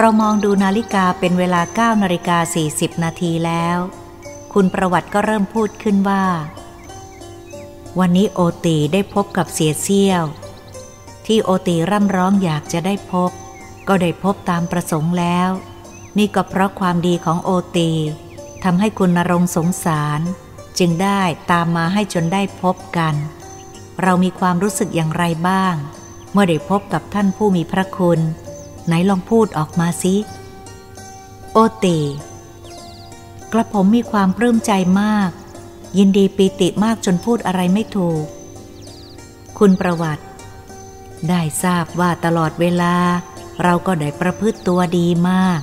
เรามองดูนาฬิกาเป็นเวลา9นาฬิกา40 นาทีแล้ว คุณประวัติก็เริ่มพูดขึ้นว่า วันนี้โอตีได้พบกับเสียเซี่ยว ที่โอตีร่ำร้องอยากจะได้พบ ก็ได้พบตามประสงค์แล้ว นี่ก็เพราะความดีของโอตีทำให้คุณนรงสงสาร จึงได้ตามมาให้จนได้พบกัน เรามีความรู้สึกอย่างไรบ้าง เมื่อได้พบกับท่านผู้มีพระคุณ ไหนลองพูดออกมาสิ โอตีกระผมมีความปลื้มใจมาก ยินดีปีติมากจนพูดอะไรไม่ถูก คุณประวัติ ได้ทราบว่าตลอดเวลา เราก็ได้ประพฤติตัวดีมาก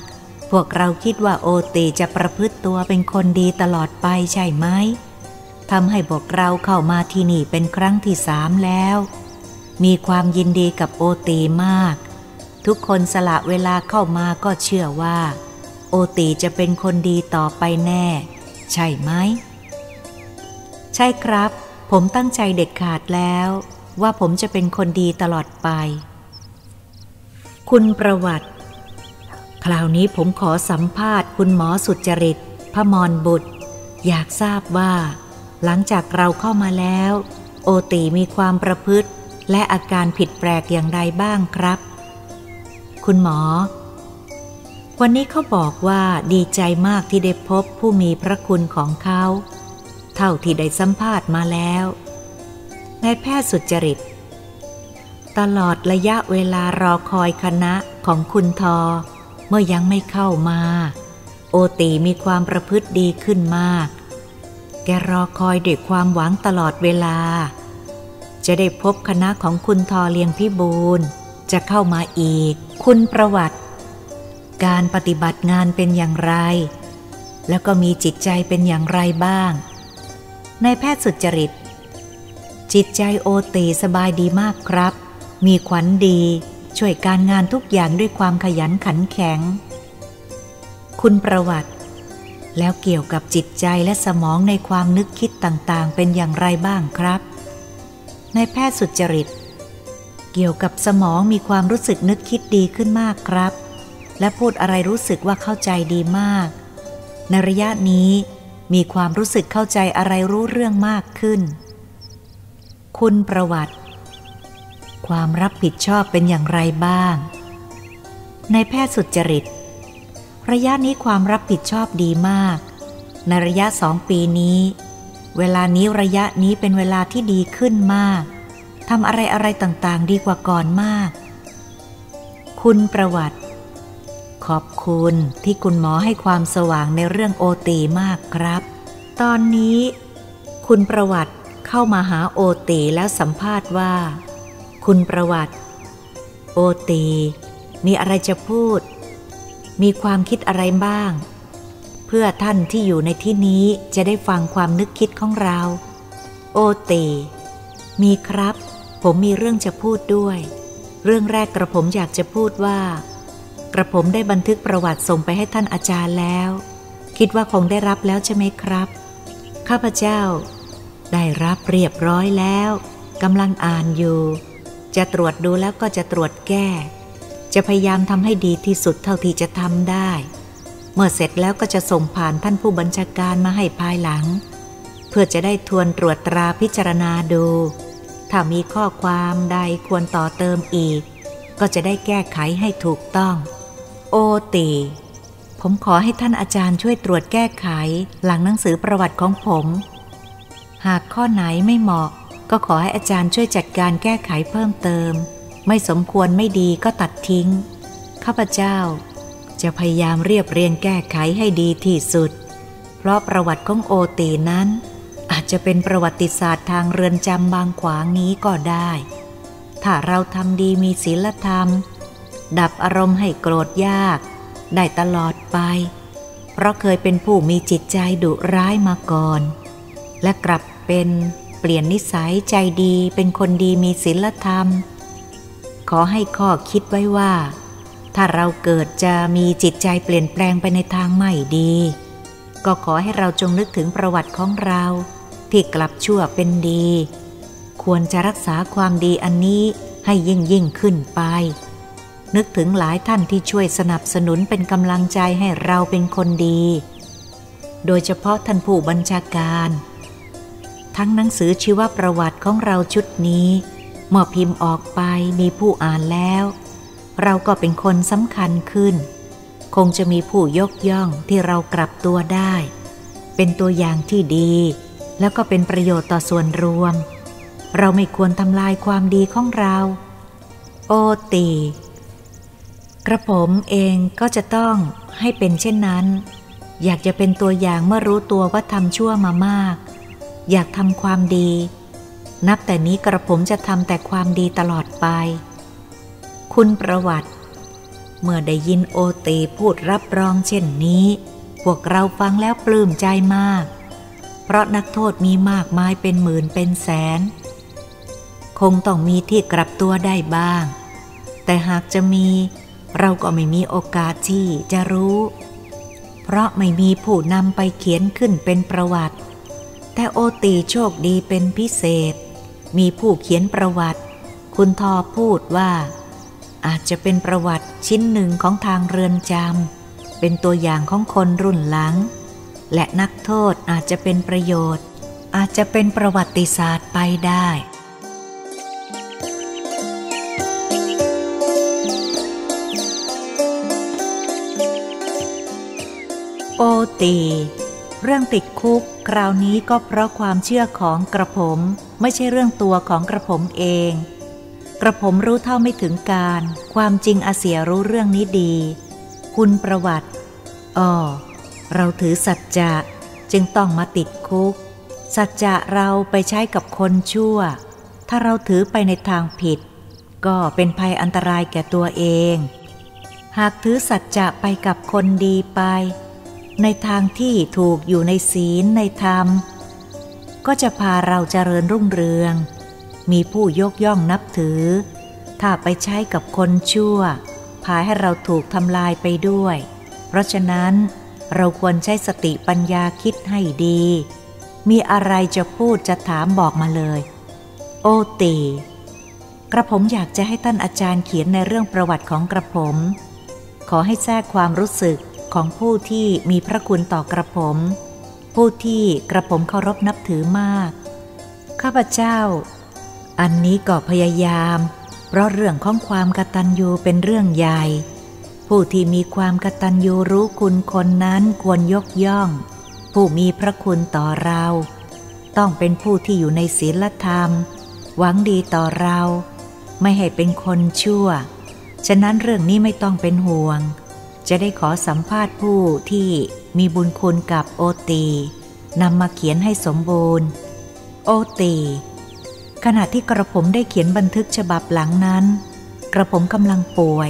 พวกเราคิดว่าโอตีจะประพฤติตัวเป็นคนดีตลอดไปใช่ไหมทำให้พวกเราเข้ามาที่นี่เป็นครั้งที่สามแล้ว มีความยินดีกับโอตีมาก ทุกคนสละเวลาเข้ามาก็เชื่อว่า โอตีจะเป็นคนดีต่อไปแน่ ใช่ไหม ใช่ครับ ผมตั้งใจเด็ดขาดแล้ว ว่าผมจะเป็นคนดีตลอดไป คุณประวัติ คราวนี้ผมขอสัมภาษณ์คุณหมอสุจริตพมรบุตร อยากทราบว่า หลังจากเราเข้ามาแล้ว โอตีมีความประพฤติและอาการผิดแปลกอย่างไรบ้างครับ คุณหมอ วันนี้เขาบอกว่าดีใจมากที่ได้พบผู้มีพระคุณของเขา เท่าที่ได้สัมภาษณ์มาแล้วนายแพทย์สุจริต ตลอดระยะเวลารอคอยคณะของคุณทอ เมื่อยังไม่เข้ามา โอตีมีความประพฤติดีขึ้นมาก แกรอคอยด้วยความหวังตลอดเวลา จะได้พบคณะของคุณทอเลียงพิบูล จะเข้ามาอีก คุณประวัติ การปฏิบัติงานเป็นอย่างไร แล้วก็มีจิตใจเป็นอย่างไรบ้างนายแพทย์สุจริต จิตใจโอตีสบายดีมากครับ มีขวัญดี ช่วยการงานทุกอย่างด้วยความขยันขันแข็ง คุณประวัติ แล้วเกี่ยวกับจิตใจและสมองในความนึกคิดต่างๆ เป็นอย่างไรบ้างครับนายแพทย์สุจริต เกี่ยวกับสมองมีความรู้สึกนึกคิดดีขึ้นมากครับ และพูดอะไรรู้สึกว่าเข้าใจดีมาก ในระยะนี้มีความรู้สึกเข้าใจอะไรรู้เรื่องมากขึ้น คุณประวัติ ความรับผิดชอบเป็นอย่างไรบ้าง ในแพทย์สุจริต ระยะนี้ความรับผิดชอบดีมาก ในระยะสองปีนี้ เวลานี้ระยะนี้เป็นเวลาที่ดีขึ้นมาก ทำอะไรอะไรต่างๆ ดีกว่าก่อนมาก คุณประวัติ ขอบคุณที่คุณหมอให้ความสว่างในเรื่องโอตีมากครับ ตอนนี้ คุณประวัติเข้ามาหาโอตีแล้วสัมภาษณ์ว่า คุณประวัติ โอตี มีอะไรจะพูด มีความคิดอะไรบ้าง เพื่อท่านที่อยู่ในที่นี้จะได้ฟังความนึกคิดของเรา โอตีมีครับ ผมมีเรื่องจะพูดด้วย เรื่องแรกกระผมอยากจะพูดว่า กระผมได้บันทึกประวัติส่งไปให้ท่านอาจารย์แล้ว คิดว่าคงได้รับแล้วใช่ไหมครับ ข้าพเจ้า ได้รับเรียบร้อยแล้วกำลังอ่านอยู่ จะตรวจดูแล้วก็จะตรวจแก้ จะพยายามทำให้ดีที่สุดเท่าที่จะทำได้ เมื่อเสร็จแล้วก็จะส่งผ่านท่านผู้บัญชาการมาให้ภายหลัง เพื่อจะได้ทวนตรวจตราพิจารณาดู ถ้ามีข้อความใดควรต่อเติมอีก ก็จะได้แก้ไขให้ถูกต้อง โอตี ผมขอให้ท่านอาจารย์ช่วยตรวจแก้ไขหลังหนังสือประวัติของผม หากข้อไหนไม่เหมาะ ก็ขอให้อาจารย์ช่วยจัดการแก้ไขเพิ่มเติม ไม่สมควรไม่ดีก็ตัดทิ้ง ข้าพเจ้า จะพยายามเรียบเรียงแก้ไขให้ดีที่สุด เพราะประวัติของโอตีนั้น อาจจะเป็นประวัติศาสตร์ทางเรือนจำบางขวางนี้ก็ได้ ถ้าเราทำดีมีศีลธรรม ดับอารมณ์ให้โกรธยาก ได้ตลอดไป เพราะเคยเป็นผู้มีจิตใจดุร้ายมาก่อน และกลับเป็นเปลี่ยนนิสัยใจดีเป็นคนดีมีศีลธรรม ขอให้ข้อคิดไว้ว่า ถ้าเราเกิดจะมีจิตใจเปลี่ยนแปลงไปในทางไม่ดี ก็ขอให้เราจงนึกถึงประวัติของเรา ที่กลับชั่วเป็นดี ควรจะรักษาความดีอันนี้ให้ยิ่งยิ่งขึ้นไป นึกถึงหลายท่านที่ช่วยสนับสนุนเป็นกำลังใจให้เราเป็นคนดี โดยเฉพาะท่านผู้บัญชาการ ทั้งหนังสือชีวประวัติของเราชุดนี้เมื่อพิมพ์ออกไปมีผู้อ่านแล้ว เราก็เป็นคนสำคัญขึ้น คงจะมีผู้ยกย่องที่เรากลับตัวได้ เป็นตัวอย่างที่ดี แล้วก็เป็นประโยชน์ต่อส่วนรวม เราไม่ควรทำลายความดีของเรา โอตี กระผมเองก็จะต้องให้เป็นเช่นนั้น อยากจะเป็นตัวอย่างเมื่อรู้ตัวว่าทำชั่วมามาก อยากทำความดี นับแต่นี้กระผมจะทำแต่ความดีตลอดไป คุณประวัติ เมื่อได้ยินโอตีพูดรับรองเช่นนี้ พวกเราฟังแล้วปลื้มใจมาก เพราะนักโทษมีมากมายเป็นหมื่นเป็นแสน คงต้องมีที่กลับตัวได้บ้าง แต่หากจะมีเราก็ไม่มีโอกาสที่จะรู้ เพราะไม่มีผู้นำไปเขียนขึ้นเป็นประวัติ แต่โอตีโชคดีเป็นพิเศษ มีผู้เขียนประวัติ คุณทอพูดว่า อาจจะเป็นประวัติชิ้นหนึ่งของทางเรือนจำเป็นตัวอย่างของคนรุ่นหลัง และนักโทษอาจจะเป็นประโยชน์ อาจจะเป็นประวัติศาสตร์ไปได้โอตี เรื่องติดคุก คราวนี้ก็เพราะความเชื่อของกระผม ไม่ใช่เรื่องตัวของกระผมเอง กระผมรู้เท่าไม่ถึงการ ความจริงอาเสียรู้เรื่องนี้ดี คุณประวัติอ๋อ เราถือสัจจะจึงต้องมาติดคุก สัจจะเราไปใช้กับคนชั่ว ถ้าเราถือไปในทางผิด ก็เป็นภัยอันตรายแก่ตัวเอง หากถือสัจจะไปกับคนดีไป ในทางที่ถูกอยู่ในศีลในธรรม ก็จะพาเราเจริญรุ่งเรือง มีผู้ยกย่องนับถือ ถ้าไปใช้กับคนชั่ว พาให้เราถูกทำลายไปด้วย เพราะฉะนั้น เราควรใช้สติปัญญาคิดให้ดี มีอะไรจะพูดจะถามบอกมาเลย โอตี กระผมอยากจะให้ท่านอาจารย์เขียนในเรื่องประวัติของกระผม ขอให้แทรกความรู้สึกของผู้ที่มีพระคุณต่อกระผม ผู้ที่กระผมเคารพนับถือมาก ข้าพเจ้า อันนี้ก็พยายาม เพราะเรื่องของความกตัญญูเป็นเรื่องใหญ่ ผู้ที่มีความกตัญญูรู้คุณคนนั้นควรยกย่อง ผู้มีพระคุณต่อเรา ต้องเป็นผู้ที่อยู่ในศีลธรรม หวังดีต่อเรา ไม่ให้เป็นคนชั่ว ฉะนั้นเรื่องนี้ไม่ต้องเป็นห่วง จะได้ขอสัมภาษณ์ผู้ที่มีบุญคุณกับโอตีนำมาเขียนให้สมบูรณ์ โอตีขณะที่กระผมได้เขียนบันทึกฉบับหลังนั้น กระผมกำลังป่วย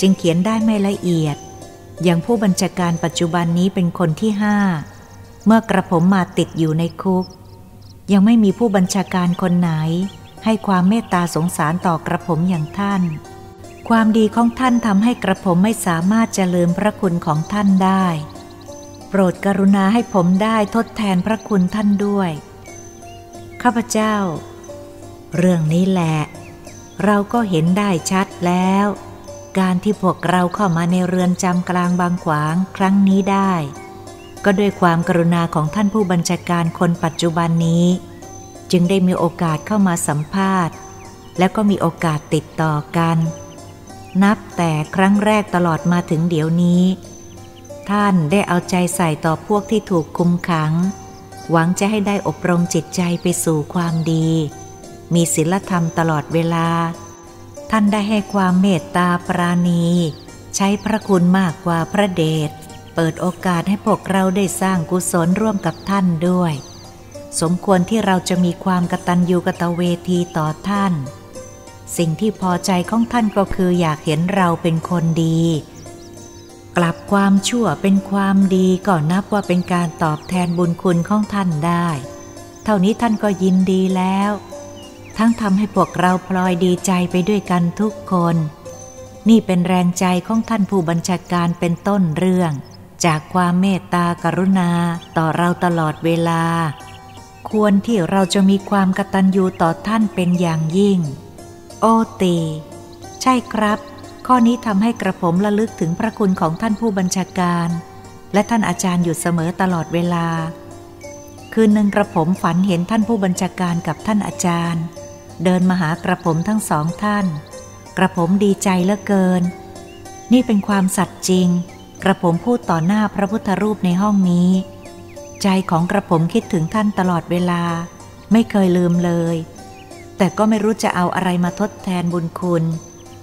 จึงเขียนได้ไม่ละเอียด อย่างผู้บัญชาการปัจจุบันนี้เป็นคนที่ห้า เมื่อกระผมมาติดอยู่ในคุก ยังไม่มีผู้บัญชาการคนไหน ให้ความเมตตาสงสารต่อกระผมอย่างท่าน ความดีของท่านทำให้กระผมไม่สามารถจะลืมพระคุณของท่านได้ โปรดกรุณาให้ผมได้ทดแทนพระคุณท่านด้วย ข้าพเจ้า เรื่องนี้แหละ เราก็เห็นได้ชัดแล้ว การที่พวกเราเข้ามาในเรือนจำกลางบางขวางครั้งนี้ได้ ก็ด้วยความกรุณาของท่านผู้บัญชาการคนปัจจุบันนี้ จึงได้มีโอกาสเข้ามาสัมภาษณ์ และก็มีโอกาสติดต่อกัน นับแต่ครั้งแรกตลอดมาถึงเดี๋ยวนี้ ท่านได้เอาใจใส่ต่อพวกที่ถูกคุมขัง หวังจะให้ได้อบรมจิตใจไปสู่ความดี มีศีลธรรมตลอดเวลา ท่านได้ให้ความเมตตาปราณี ใช้พระคุณมากกว่าพระเดช เปิดโอกาสให้พวกเราได้สร้างกุศลร่วมกับท่านด้วย สมควรที่เราจะมีความกตัญญูกตเวทีต่อท่าน สิ่งที่พอใจของท่านก็คืออยากเห็นเราเป็นคนดี กลับความชั่วเป็นความดีก็นับว่าเป็นการตอบแทนบุญคุณของท่านได้ เท่านี้ท่านก็ยินดีแล้ว ทั้งทำให้พวกเราพลอยดีใจไปด้วยกันทุกคน นี่เป็นแรงใจของท่านผู้บัญชาการเป็นต้นเรื่อง จากความเมตตากรุณาต่อเราตลอดเวลา ควรที่เราจะมีความกตัญญูต่อท่านเป็นอย่างยิ่ง โอตี ใช่ครับ ข้อนี้ทำให้กระผมระลึกถึงพระคุณของท่านผู้บัญชาการ และท่านอาจารย์อยู่เสมอตลอดเวลา คืนหนึ่งกระผมฝันเห็นท่านผู้บัญชาการกับท่านอาจารย์ เดินมาหากระผมทั้งสองท่าน กระผมดีใจเหลือเกิน นี่เป็นความสัตย์จริง กระผมพูดต่อหน้าพระพุทธรูปในห้องนี้ ใจของกระผมคิดถึงท่านตลอดเวลา ไม่เคยลืมเลย แต่ก็ไม่รู้จะเอาอะไรมาทดแทนบุญคุณ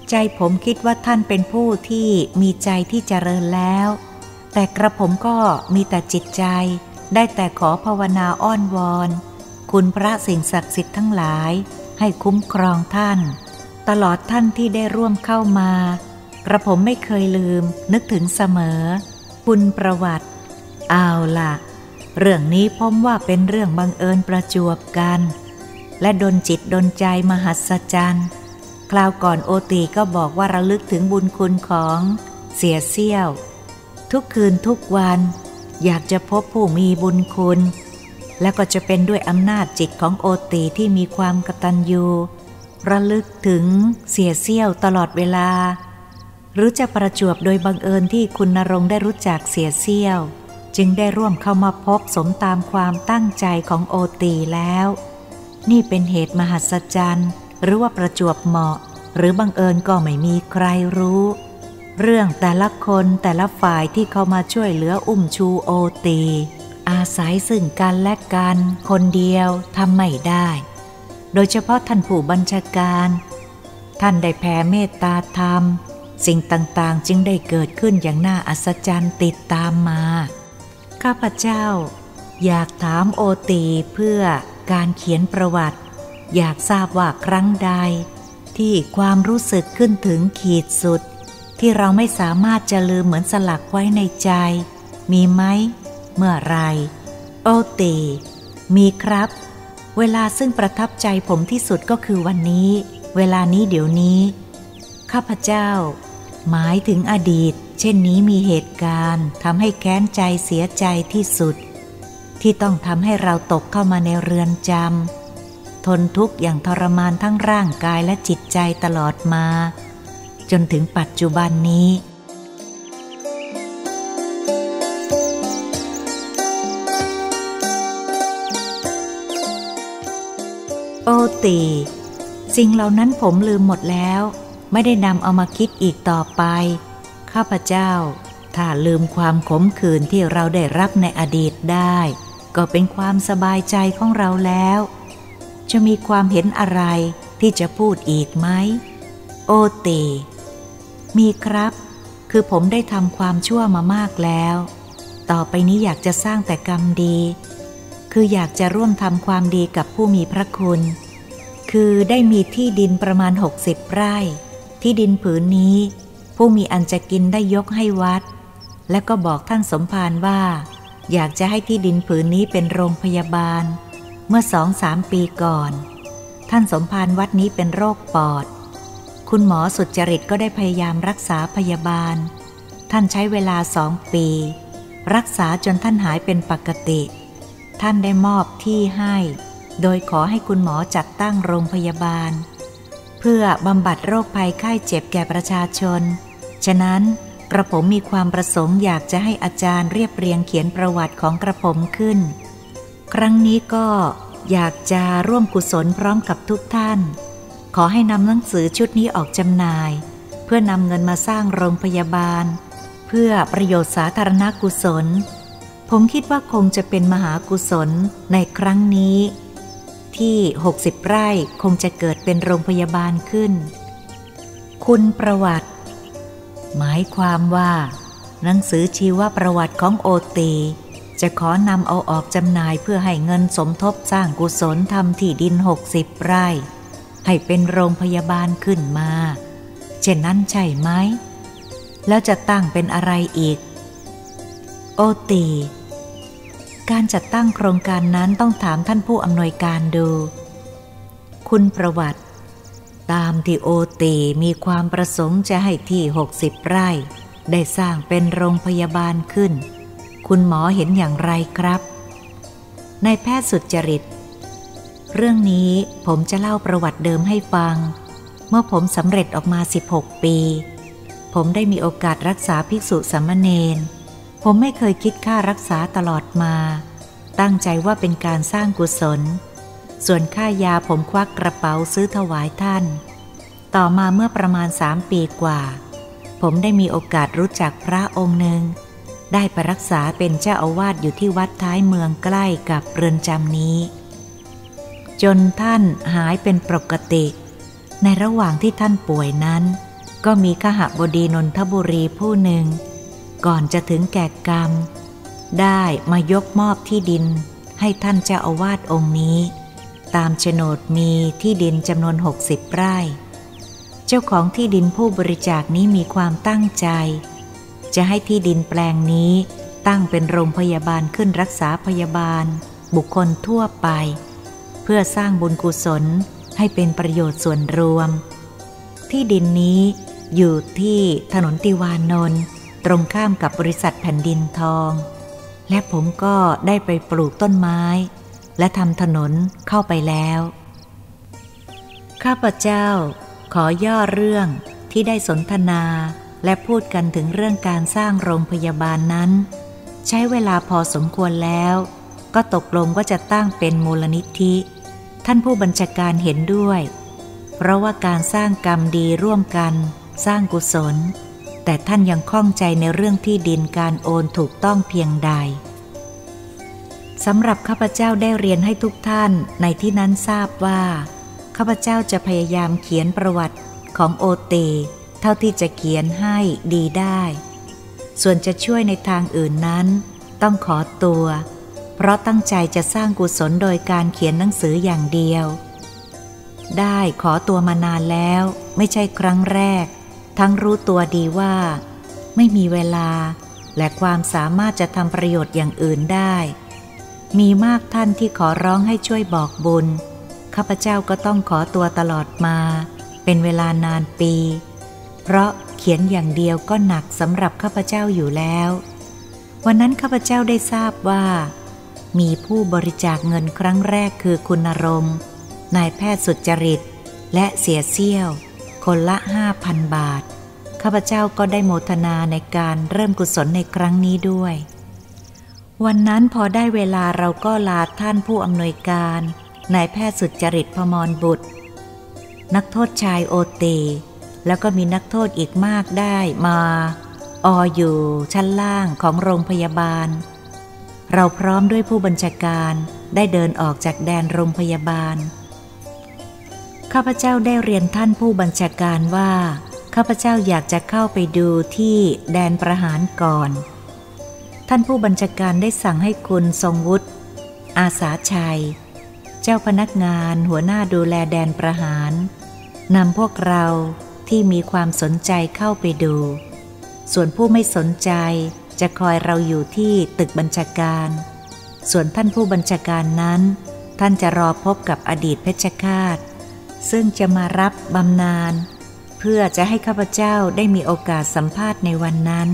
ใจผมคิดว่าท่านเป็นผู้ที่มีใจที่เจริญแล้ว แต่กระผมก็มีแต่จิตใจ ได้แต่ขอภาวนาอ้อนวอน คุณพระสิ่งศักดิ์สิทธิ์ทั้งหลาย ให้คุ้มครองท่าน ตลอดท่านที่ได้ร่วมเข้ามากระผมไม่เคยลืมนึกถึงเสมอ คุณประวัติ เอาละเรื่องนี้ผมว่าเป็นเรื่องบังเอิญประจวบกัน และดนจิตดนใจมหัศจรรย์คราวก่อนโอตีก็บอกว่าระลึกถึงบุญคุณของเสียเซี่ยว ทุกคืนทุกวัน อยากจะพบผู้มีบุญคุณ และก็จะเป็นด้วยอำนาจจิตของโอตีที่มีความกตัญญูระลึกถึงเสียเซี่ยวตลอดเวลา หรือจะประจวบโดยบังเอิญที่คุณนรงได้รู้จักเสียเซี่ยว จึงได้ร่วมเข้ามาพบสมตามความตั้งใจของโอตีแล้ว นี่เป็นเหตุมหัศจรรย์หรือว่าประจวบเหมาะ หรือบังเอิญก็ไม่มีใครรู้ เรื่องแต่ละคนแต่ละฝ่ายที่เข้ามาช่วยเหลืออุ้มชูโอตี อาศัยซึ่งกันและกันคนเดียวทำไม่ได้ โดยเฉพาะท่านผู้บัญชาการ ท่านได้แผ่เมตตาธรรม สิ่งต่างๆจึงได้เกิดขึ้นอย่างน่าอัศจรรย์ติดตามมา ข้าพเจ้า อยากถามโอตีเพื่อการเขียนประวัติ อยากทราบว่าครั้งใด ที่ความรู้สึกขึ้นถึงขีดสุด ที่เราไม่สามารถจะลืมเหมือนสลักไว้ในใจ มีไหม เมื่อไร โอตี มีครับ เวลาซึ่งประทับใจผมที่สุดก็คือวันนี้ เวลานี้เดี๋ยวนี้ ข้าพเจ้า หมายถึงอดีต เช่นนี้มีเหตุการณ์ทำให้แค้นใจเสียใจที่สุด ที่ต้องทำให้เราตกเข้ามาในเรือนจำทนทุกข์อย่างทรมานทั้งร่างกายและจิตใจตลอดมา จนถึงปัจจุบันนี้ ตี สิ่งเหล่านั้นผมลืมหมดแล้ว ไม่ได้นำเอามาคิดอีกต่อไป ข้าพเจ้า ถ้าลืมความขมขื่นที่เราได้รับในอดีตได้ ก็เป็นความสบายใจของเราแล้ว จะมีความเห็นอะไรที่จะพูดอีกไหม โอเตมีครับ คือผมได้ทำความชั่วมามากแล้ว ต่อไปนี้อยากจะสร้างแต่กรรมดี คืออยากจะร่วมทำความดีกับผู้มีพระคุณ คือได้มีที่ดินประมาณหกสิบไร่ ที่ดินผืนนี้ ผู้มีอันจะกินได้ยกให้วัด และก็บอกท่านสมภารว่า อยากจะให้ที่ดินผืนนี้เป็นโรงพยาบาล เมื่อสองสามปีก่อน ท่านสมภารวัดนี้เป็นโรคปอด คุณหมอสุจริตก็ได้พยายามรักษาพยาบาล ท่านใช้เวลาสองปี รักษาจนท่านหายเป็นปกติ ท่านได้มอบที่ให้ โดยขอให้คุณหมอจัดตั้งโรงพยาบาล เพื่อบำบัดโรคภัยไข้เจ็บแก่ประชาชน ฉะนั้นกระผมมีความประสงค์อยากจะให้อาจารย์เรียบเรียงเขียนประวัติของกระผมขึ้น ครั้งนี้ก็อยากจะร่วมกุศลพร้อมกับทุกท่าน ขอให้นำหนังสือชุดนี้ออกจำหน่าย เพื่อนำเงินมาสร้างโรงพยาบาล เพื่อประโยชน์สาธารณกุศล ผมคิดว่าคงจะเป็นมหากุศลในครั้งนี้ ที่ 60 ไร่คงจะเกิดเป็นโรงพยาบาลขึ้น คุณประวัติ หมายความว่า หนังสือชีวประวัติของโอตี จะขอนำเอาออกจำหน่ายเพื่อให้เงินสมทบสร้างกุศลทำที่ดินหกสิบไร่ ให้เป็นโรงพยาบาลขึ้นมา เช่นนั้นใช่ไหม แล้วจะตั้งเป็นอะไรอีก โอตี การจัดตั้งโครงการนั้นต้องถามท่านผู้อำนวยการดู คุณประวัติ ตามที่โอตีมีความประสงค์จะให้ที่หกสิบไร่ ได้สร้างเป็นโรงพยาบาลขึ้น คุณหมอเห็นอย่างไรครับในแพทย์สุดจริต เรื่องนี้ผมจะเล่าประวัติเดิมให้ฟัง เมื่อผมสำเร็จออกมา 16 ปี ผมได้มีโอกาสรักษาภิกษุสามเณร ผมไม่เคยคิดค่ารักษาตลอดมา ตั้งใจว่าเป็นการสร้างกุศล ส่วนค่ายาผมควักกระเป๋าซื้อถวายท่าน ต่อมาเมื่อประมาณสามปีกว่า ผมได้มีโอกาสรู้จักพระองค์หนึ่ง ได้ไปรักษาเป็นเจ้าอาวาสอยู่ที่วัดท้ายเมืองใกล้กับเรือนจำนี้ จนท่านหายเป็นปกติ ในระหว่างที่ท่านป่วยนั้น ก็มีขหบดีนนทบุรีผู้หนึ่ง ก่อนจะถึงแก่กรรม ได้มายกมอบที่ดินให้ท่านเจ้าอาวาสองค์นี้ ตามโฉนดมีที่ดินจำนวน 60 ไร่ เจ้าของที่ดินผู้บริจาคนี้มีความตั้งใจ จะให้ที่ดินแปลงนี้ตั้งเป็นโรงพยาบาลขึ้นรักษาพยาบาล บุคคลทั่วไป เพื่อสร้างบุญกุศลให้เป็นประโยชน์ส่วนรวม ที่ดินนี้อยู่ที่ถนนติวานนท์ ตรงข้ามกับบริษัทแผ่นดินทอง และผมก็ได้ไปปลูกต้นไม้ และทำถนนเข้าไปแล้ว ข้าพเจ้าขอย่อเรื่องที่ได้สนทนาและพูดกันถึงเรื่องการสร้างโรงพยาบาลนั้น ใช้เวลาพอสมควรแล้ว ก็ตกลงว่าจะตั้งเป็นมูลนิธิ ท่านผู้บัญชาการเห็นด้วย เพราะว่าการสร้างกรรมดีร่วมกัน สร้างกุศล แต่ท่านยังข้องใจในเรื่องที่ดินการโอนถูกต้องเพียงใดสำหรับข้าพเจ้าได้เรียนให้ทุกท่านในที่นั้นทราบว่า ข้าพเจ้าจะพยายามเขียนประวัติของโอเต เท่าที่จะเขียนให้ดีได้ ส่วนจะช่วยในทางอื่นนั้น ต้องขอตัว เพราะตั้งใจจะสร้างกุศลโดยการเขียนหนังสืออย่างเดียว ได้ขอตัวมานานแล้ว ไม่ใช่ครั้งแรก ทั้งรู้ตัวดีว่า ไม่มีเวลาและความสามารถจะทำประโยชน์อย่างอื่นได้ มีมากท่านที่ขอร้องให้ช่วยบอกบุญ ข้าพเจ้าก็ต้องขอตัวตลอดมา เป็นเวลานานปี เพราะเขียนอย่างเดียวก็หนักสำหรับข้าพเจ้าอยู่แล้ว วันนั้นข้าพเจ้าได้ทราบว่า มีผู้บริจาคเงินครั้งแรกคือคุณรงนายแพทย์สุจริต และเสียเซี่ยว คนละห้าพันบาท ข้าพเจ้าก็ได้โมทนาในการเริ่มกุศลในครั้งนี้ด้วย วันนั้นพอได้เวลาเราก็ลาท่านผู้อำนวยการนายแพทย์สุดจริตพมรบุตร นักโทษชายโอเต แล้วก็มีนักโทษอีกมากได้มา ออยู่ชั้นล่างของโรงพยาบาล เราพร้อมด้วยผู้บัญชาการได้เดินออกจากแดนโรงพยาบาล ข้าพเจ้าได้เรียนท่านผู้บัญชาการว่า ข้าพเจ้าอยากจะเข้าไปดูที่แดนประหารก่อน ท่านผู้บัญชาการได้สั่งให้คุณทรงวุฒิอาสาชัย เจ้าพนักงานหัวหน้าดูแลแดนประหารนำพวกเราที่มีความสนใจเข้าไปดู ส่วนผู้ไม่สนใจจะคอยเราอยู่ที่ตึกบัญชาการ ส่วนท่านผู้บัญชาการนั้น ท่านจะรอพบกับอดีตเพชฌฆาต ซึ่งจะมารับบำนาญเพื่อจะให้ข้าพเจ้าได้มีโอกาสสัมภาษณ์ในวันนั้น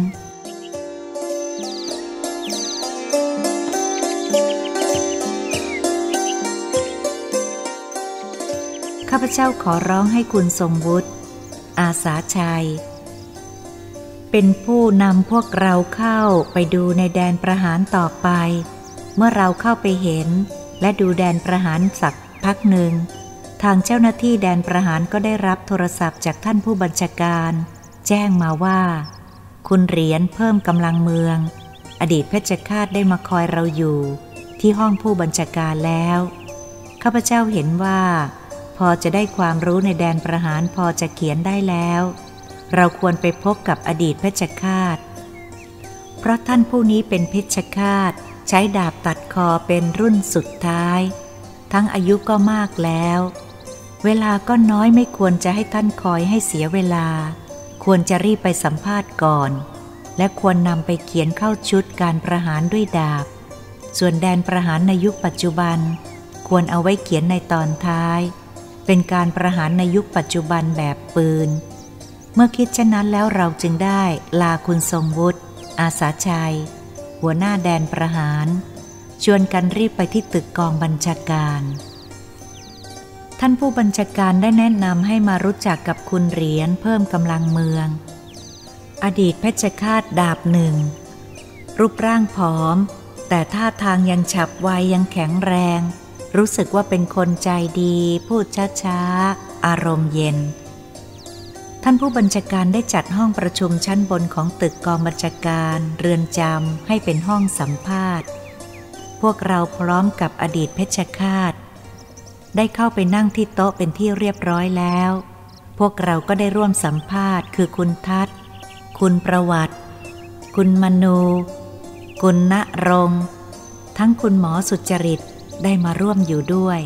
ข้าพเจ้าขอร้องให้คุณทรงวุฒิอาสาชัย เป็นผู้นำพวกเราเข้าไปดูในแดนประหารต่อไป เมื่อเราเข้าไปเห็นและดูแดนประหารสักพักหนึ่ง ทางเจ้าหน้าที่แดนประหารก็ได้รับโทรศัพท์จากท่านผู้บัญชาการ แจ้งมาว่า คุณเหรียญเพิ่มกำลังเมือง อดีตเพชฌฆาตได้มาคอยเราอยู่ ที่ห้องผู้บัญชาการแล้วข้าพเจ้าเห็นว่า พอจะได้ความรู้ในแดนประหารพอจะเขียนได้แล้ว เราควรไปพบกับอดีตเพชฌฆาต เพราะท่านผู้นี้เป็นเพชฌฆาตใช้ดาบตัดคอเป็นรุ่นสุดท้าย ทั้งอายุก็มากแล้ว เวลาก็น้อยไม่ควรจะให้ท่านคอยให้เสียเวลา ควรจะรีบไปสัมภาษณ์ก่อน และควรนำไปเขียนเข้าชุดการประหารด้วยดาบ ส่วนแดนประหารในยุคปัจจุบัน ควรเอาไว้เขียนในตอนท้าย เป็นการประหารในยุคปัจจุบันแบบปืน เมื่อคิดเช่นนั้นแล้วเราจึงได้ลาคุณทรงวุฒิอาสาชัย หัวหน้าแดนประหาร ชวนกันรีบไปที่ตึกกองบัญชาการ ท่านผู้บัญชาการได้แนะนำให้มารู้จักกับคุณเหรียญเพิ่มกำลังเมือง อดีตเพชฌฆาตดาบหนึ่ง รูปร่างผอม แต่ท่าทางยังฉับไวยังแข็งแรง รู้สึกว่าเป็นคนใจดี พูดช้าๆ อารมณ์เย็น ท่านผู้บัญชาการได้จัดห้องประชุมชั้นบนของตึกกองบัญชาการ เรือนจำให้เป็นห้องสัมภาษณ์ พวกเราพร้อมกับอดีตเพชฌฆาต ได้เข้าไปนั่งที่โต๊ะเป็นที่เรียบร้อยแล้ว พวกเราก็ได้ร่วมสัมภาษณ์ คือคุณทัศน์คุณประวัติ คุณมนู คุณณรงทั้งคุณหมอสุจริตได้มาร่วมอยู่ด้วย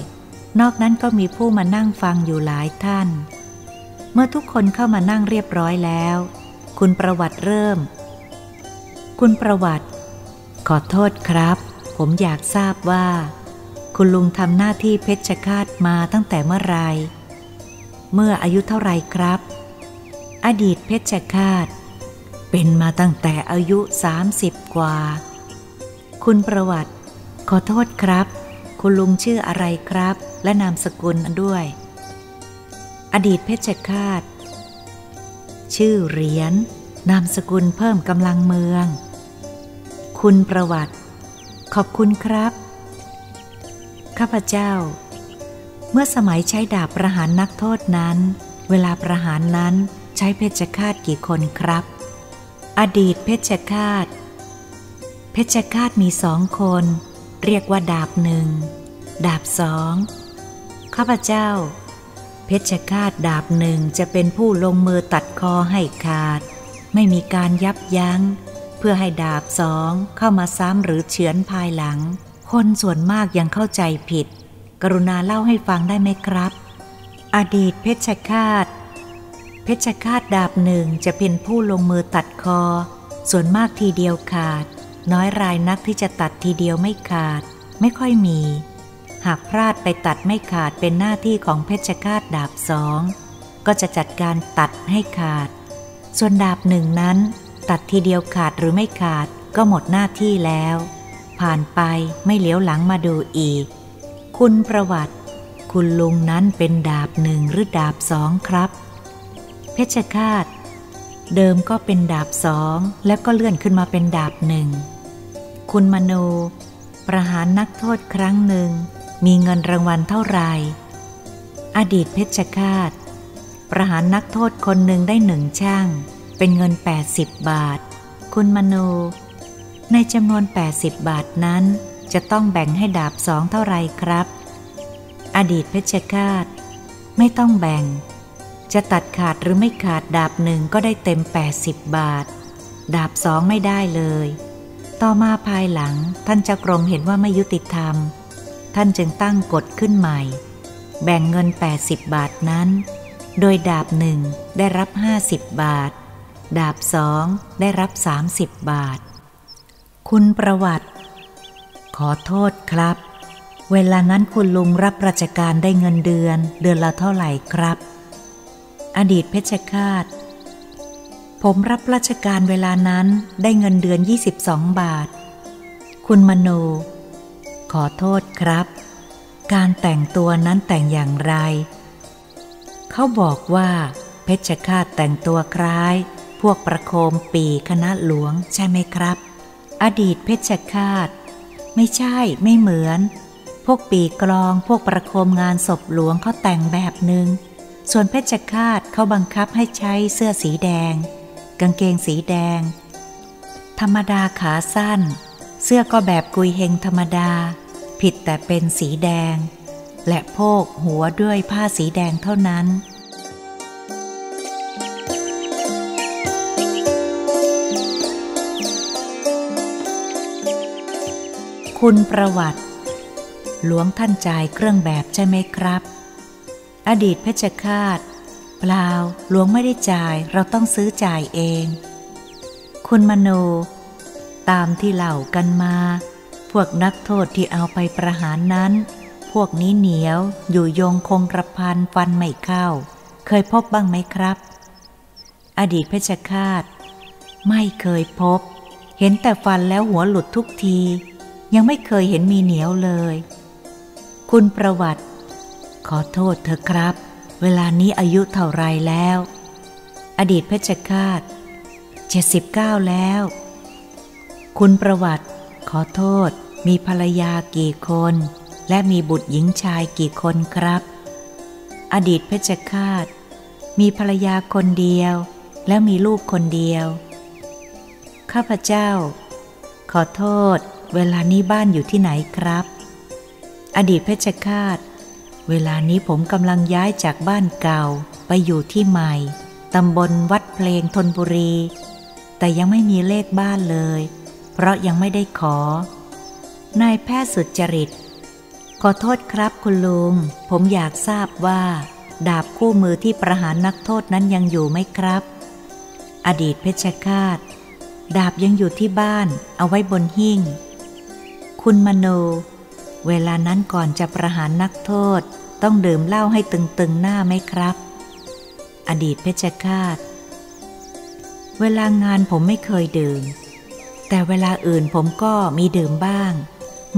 นอกนั้นก็มีผู้มานั่งฟังอยู่หลายท่าน เมื่อทุกคนเข้ามานั่งเรียบร้อยแล้ว คุณประวัติเริ่ม คุณประวัติ ขอโทษครับ ผมอยากทราบว่า คุณลุงทำหน้าที่เพชฌฆาตมาตั้งแต่เมื่อไร เมื่ออายุเท่าไรครับ อดีตเพชฌฆาต เป็นมาตั้งแต่อายุ 30 กว่า คุณประวัติ ขอโทษครับ คุณลุงชื่ออะไรครับ และนามสกุลด้วย อดีตเพชฌฆาต ชื่อเหรียญนามสกุลเพิ่มกำลังเมือง คุณประวัติ ขอบคุณครับ ข้าพเจ้า เมื่อสมัยใช้ดาบประหารนักโทษนั้น เวลาประหารนั้นใช้เพชฌฆาตกี่คนครับ อดีตเพชฌฆาต เพชฌฆาตมีสองคน เรียกว่าดาบหนึ่ง ดาบสอง ข้าพเจ้า เพชฌฆาตดาบหนึ่งจะเป็นผู้ลงมือตัดคอให้ขาด ไม่มีการยับยัง้ง เพื่อให้ดาบสองเข้ามาซ้ำหรือเฉือนภายหลัง คนส่วนมากยังเข้าใจผิด กรุณาเล่าให้ฟังได้ไหมครับ อดีตเพชฌฆาต เพชฌฆาตดาบหนึ่งจะเป็นผู้ลงมือตัดคอ ส่วนมากทีเดียวขาด น้อยรายนักที่จะตัดทีเดียวไม่ขาด ไม่ค่อยมี หากพลาดไปตัดไม่ขาดเป็นหน้าที่ของเพชฌฆาตดาบสองก็จะจัดการตัดให้ขาด ส่วนดาบหนึ่งนั้น ตัดทีเดียวขาดหรือไม่ขาดก็หมดหน้าที่แล้ว ผ่านไปไม่เหลียวหลังมาดูอีก คุณประวัติ คุณลุงนั้นเป็นดาบหนึ่งหรือดาบสองครับ เพชฌฆาต เดิมก็เป็นดาบสองแล้วก็เลื่อนขึ้นมาเป็นดาบหนึ่ง คุณมโน ประหารนักโทษครั้งหนึ่ง มีเงินรางวัลเท่าไหร่ อดีตเพชฌฆาต ประหารนักโทษคนหนึ่งได้หนึ่งช่าง เป็นเงิน 80 บาท คุณมโน ในจำนวน 80 บาทนั้น จะต้องแบ่งให้ดาบสองเท่าไรครับ อดีตเพชฌฆาต ไม่ต้องแบ่ง จะตัดขาดหรือไม่ขาดดาบหนึ่งก็ได้เต็ม 80 บาท ดาบสองไม่ได้เลย ต่อมาภายหลังท่านเจ้ากรมเห็นว่าไม่ยุติธรรม ท่านจึงตั้งกฎขึ้นใหม่ แบ่งเงิน 80 บาทนั้น โดยดาบหนึ่งได้รับ 50 บาท ดาบสองได้รับ 30 บาท คุณประวัติ ขอโทษครับ เวลานั้นคุณลุงรับราชการได้เงินเดือน เดือนละเท่าไหร่ครับ อดีตเพชรฆาตผมรับราชการเวลานั้นได้เงินเดือน 22 บาท คุณมโน ขอโทษครับ การแต่งตัวนั้นแต่งอย่างไร เขาบอกว่า เพชรฆาตแต่งตัวคล้าย พวกประโคมปีคณะหลวงใช่ไหมครับ อดีตเพชรฆาต ไม่ใช่ไม่เหมือน พวกปีกลองพวกประโคมงานศพหลวงเขาแต่งแบบหนึง่งส่วนเพชฌฆาตเขาบังคับให้ใช้เสื้อสีแดง กางเกงสีแดง ธรรมดาขาสั้น เสื้อก็แบบกุยเฮงธรรมดา ผิดแต่เป็นสีแดง และโพกหัวด้วยผ้าสีแดงเท่านั้น คุณประวัติ หลวงท่านจ่ายเครื่องแบบใช่ไหมครับ อดีตเพชฌฆาต เปล่าหลวงไม่ได้จ่ายเราต้องซื้อจ่ายเอง คุณมโน ตามที่เล่ากันมา พวกนักโทษที่เอาไปประหารนั้น พวกนี้เหนียวอยู่ยงคงกระพันฟันไม่เข้า เคยพบบ้างไหมครับ อดีตเพชฌฆาต ไม่เคยพบ เห็นแต่ฟันแล้วหัวหลุดทุกที ยังไม่เคยเห็นมีเหนียวเลย คุณประวัติ ขอโทษเธอครับ เวลานี้อายุเท่าไรแล้ว อดีตเพชฌฆาต79แล้ว คุณประวัติ ขอโทษ มีภรรยากี่คน และมีบุตรหญิงชายกี่คนครับ อดีตเพชฌฆาต มีภรรยาคนเดียว แล้วมีลูกคนเดียว ข้าพเจ้า ขอโทษ เวลานี้บ้านอยู่ที่ไหนครับ อดีตเพชฌฆาต เวลานี้ผมกำลังย้ายจากบ้านเก่าไปอยู่ที่ใหม่ตำบลวัดเพลงทนบุรี แต่ยังไม่มีเลขบ้านเลย เพราะยังไม่ได้ขอ นายแพทย์สุดจริต ขอโทษครับคุณลุง ผมอยากทราบว่า ดาบคู่มือที่ประหารนักโทษนั้นยังอยู่ไหมครับ อดีตเพชฌฆาต ดาบยังอยู่ที่บ้านเอาไว้บนหิ้ง คุณมโน เวลานั้นก่อนจะประหารนักโทษต้องดื่มเหล้าให้ตึงๆหน้าไหมครับ อดีตเพชฌฆาต เวลางานผมไม่เคยดื่ม แต่เวลาอื่นผมก็มีดื่มบ้าง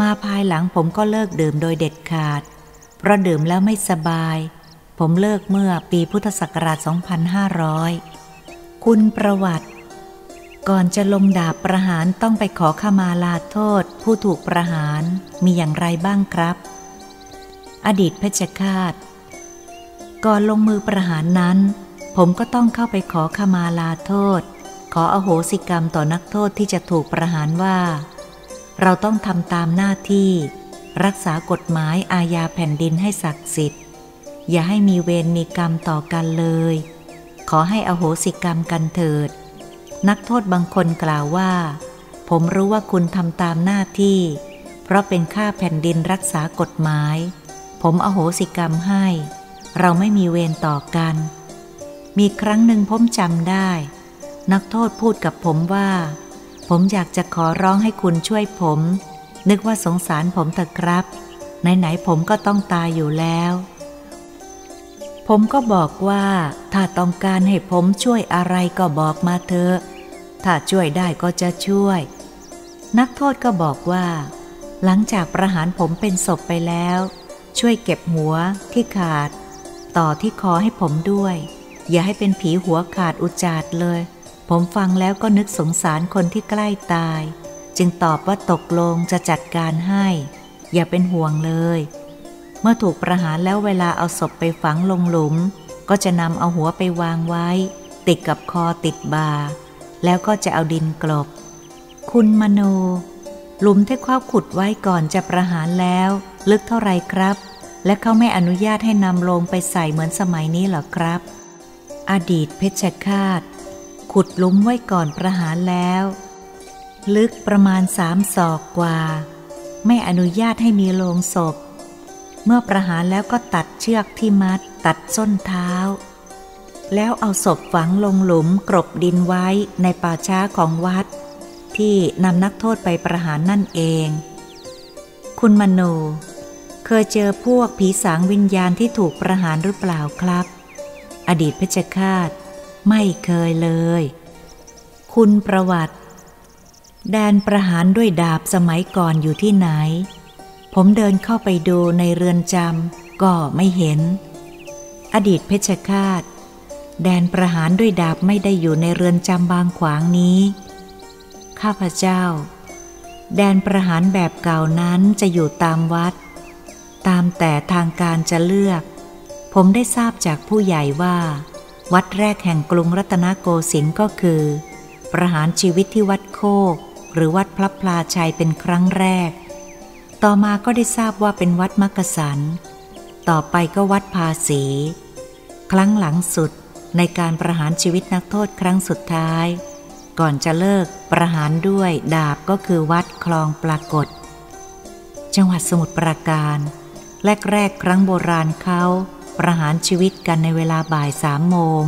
มาภายหลังผมก็เลิกดื่มโดยเด็ดขาด เพราะดื่มแล้วไม่สบาย ผมเลิกเมื่อปีพุทธศักราช 2500 คุณประวัติ ก่อนจะลงดาบประหารต้องไปขอขมาลาโทษ ผู้ถูกประหารมีอย่างไรบ้างครับ อดีตเพชฌฆาตก่อนลงมือประหารนั้น ผมก็ต้องเข้าไปขอขมาลาโทษ ขออโหสิกรรมต่อนักโทษที่จะถูกประหารว่า เราต้องทำตามหน้าที่ รักษากฎหมายอาญาแผ่นดินให้ศักดิ์สิทธิ์ อย่าให้มีเวรมีกรรมต่อกันเลย ขอให้อโหสิกรรมกันเถิด นักโทษบางคนกล่าวว่า ผมรู้ว่าคุณทำตามหน้าที่ เพราะเป็นข้าแผ่นดินรักษากฎหมาย ผมอโหสิกรรมให้ เราไม่มีเวรต่อกัน มีครั้งหนึ่งผมจำได้ นักโทษพูดกับผมว่า ผมอยากจะขอร้องให้คุณช่วยผม นึกว่าสงสารผมเถอะครับ ไหนๆผมก็ต้องตายอยู่แล้ว ผมก็บอกว่า ถ้าต้องการให้ผมช่วยอะไรก็บอกมาเถอะ ถ้าช่วยได้ก็จะช่วย นักโทษก็บอกว่า หลังจากประหารผมเป็นศพไปแล้ว ช่วยเก็บหัวที่ขาด ต่อที่คอให้ผมด้วย อย่าให้เป็นผีหัวขาดอุจาดเลย ผมฟังแล้วก็นึกสงสารคนที่ใกล้ตาย จึงตอบว่าตกลงจะจัดการให้ อย่าเป็นห่วงเลย เมื่อถูกประหารแล้วเวลาเอาศพไปฝังลงหลุม ก็จะนำเอาหัวไปวางไว้ ติดกับคอติดบา แล้วก็จะเอาดินกลบ คุณมโน หลุมที่เขาขุดไว้ก่อนจะประหารแล้ว ลึกเท่าไรครับ และเขาไม่อนุญาตให้นำลงไปใส่เหมือนสมัยนี้หรอครับ อดีตเพชฌฆาต ขุดหลุมไว้ก่อนประหารแล้ว ลึกประมาณสามศอกกว่า ไม่อนุญาตให้มีโลงศพ เมื่อประหารแล้วก็ตัดเชือกที่มัด ตัดส้นเท้า แล้วเอาศพฝังลงหลุมกรบดินไว้ในป่าช้าของวัด ที่นำนักโทษไปประหารนั่นเอง คุณมโน เคยเจอพวกผีสางวิญญาณที่ถูกประหารหรือเปล่าครับ อดีตเพชฌฆาต ไม่เคยเลย คุณประวัติ แดนประหารด้วยดาบสมัยก่อนอยู่ที่ไหน ผมเดินเข้าไปดูในเรือนจำก็ไม่เห็น อดีตเพชฌฆาต แดนประหารด้วยดาบไม่ได้อยู่ในเรือนจำบางขวางนี้ ข้าพเจ้า แดนประหารแบบเก่านั้นจะอยู่ตามวัด ตามแต่ทางการจะเลือก ผมได้ทราบจากผู้ใหญ่ว่า วัดแรกแห่งกรุงรัตนโกสินทร์ก็คือ ประหารชีวิตที่วัดโคก หรือวัดพระพลาชัยเป็นครั้งแรก ต่อมาก็ได้ทราบว่าเป็นวัดมักกะสัน ต่อไปก็วัดภาษี ครั้งหลังสุดในการประหารชีวิตนักโทษครั้งสุดท้าย ก่อนจะเลิกประหารด้วยดาบก็คือวัดคลองปรากฏ จังหวัดสมุทรปราการ แรกๆครั้งโบราณเขาประหารชีวิตกันในเวลาบ่ายสามโมง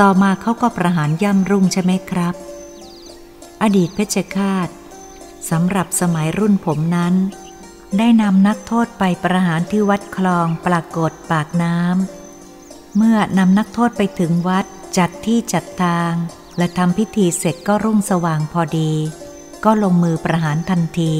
ต่อมาเขาก็ประหารย่ำรุ่งใช่ไหมครับ อดีตเพชฌฆาต สำหรับสมัยรุ่นผมนั้น ได้นำนักโทษไปประหารที่วัดคลองปรากฏปากน้ำ เมื่อนำนักโทษไปถึงวัดจัดที่จัดทาง และทำพิธีเสร็จก็รุ่งสว่างพอดี ก็ลงมือประหารทันที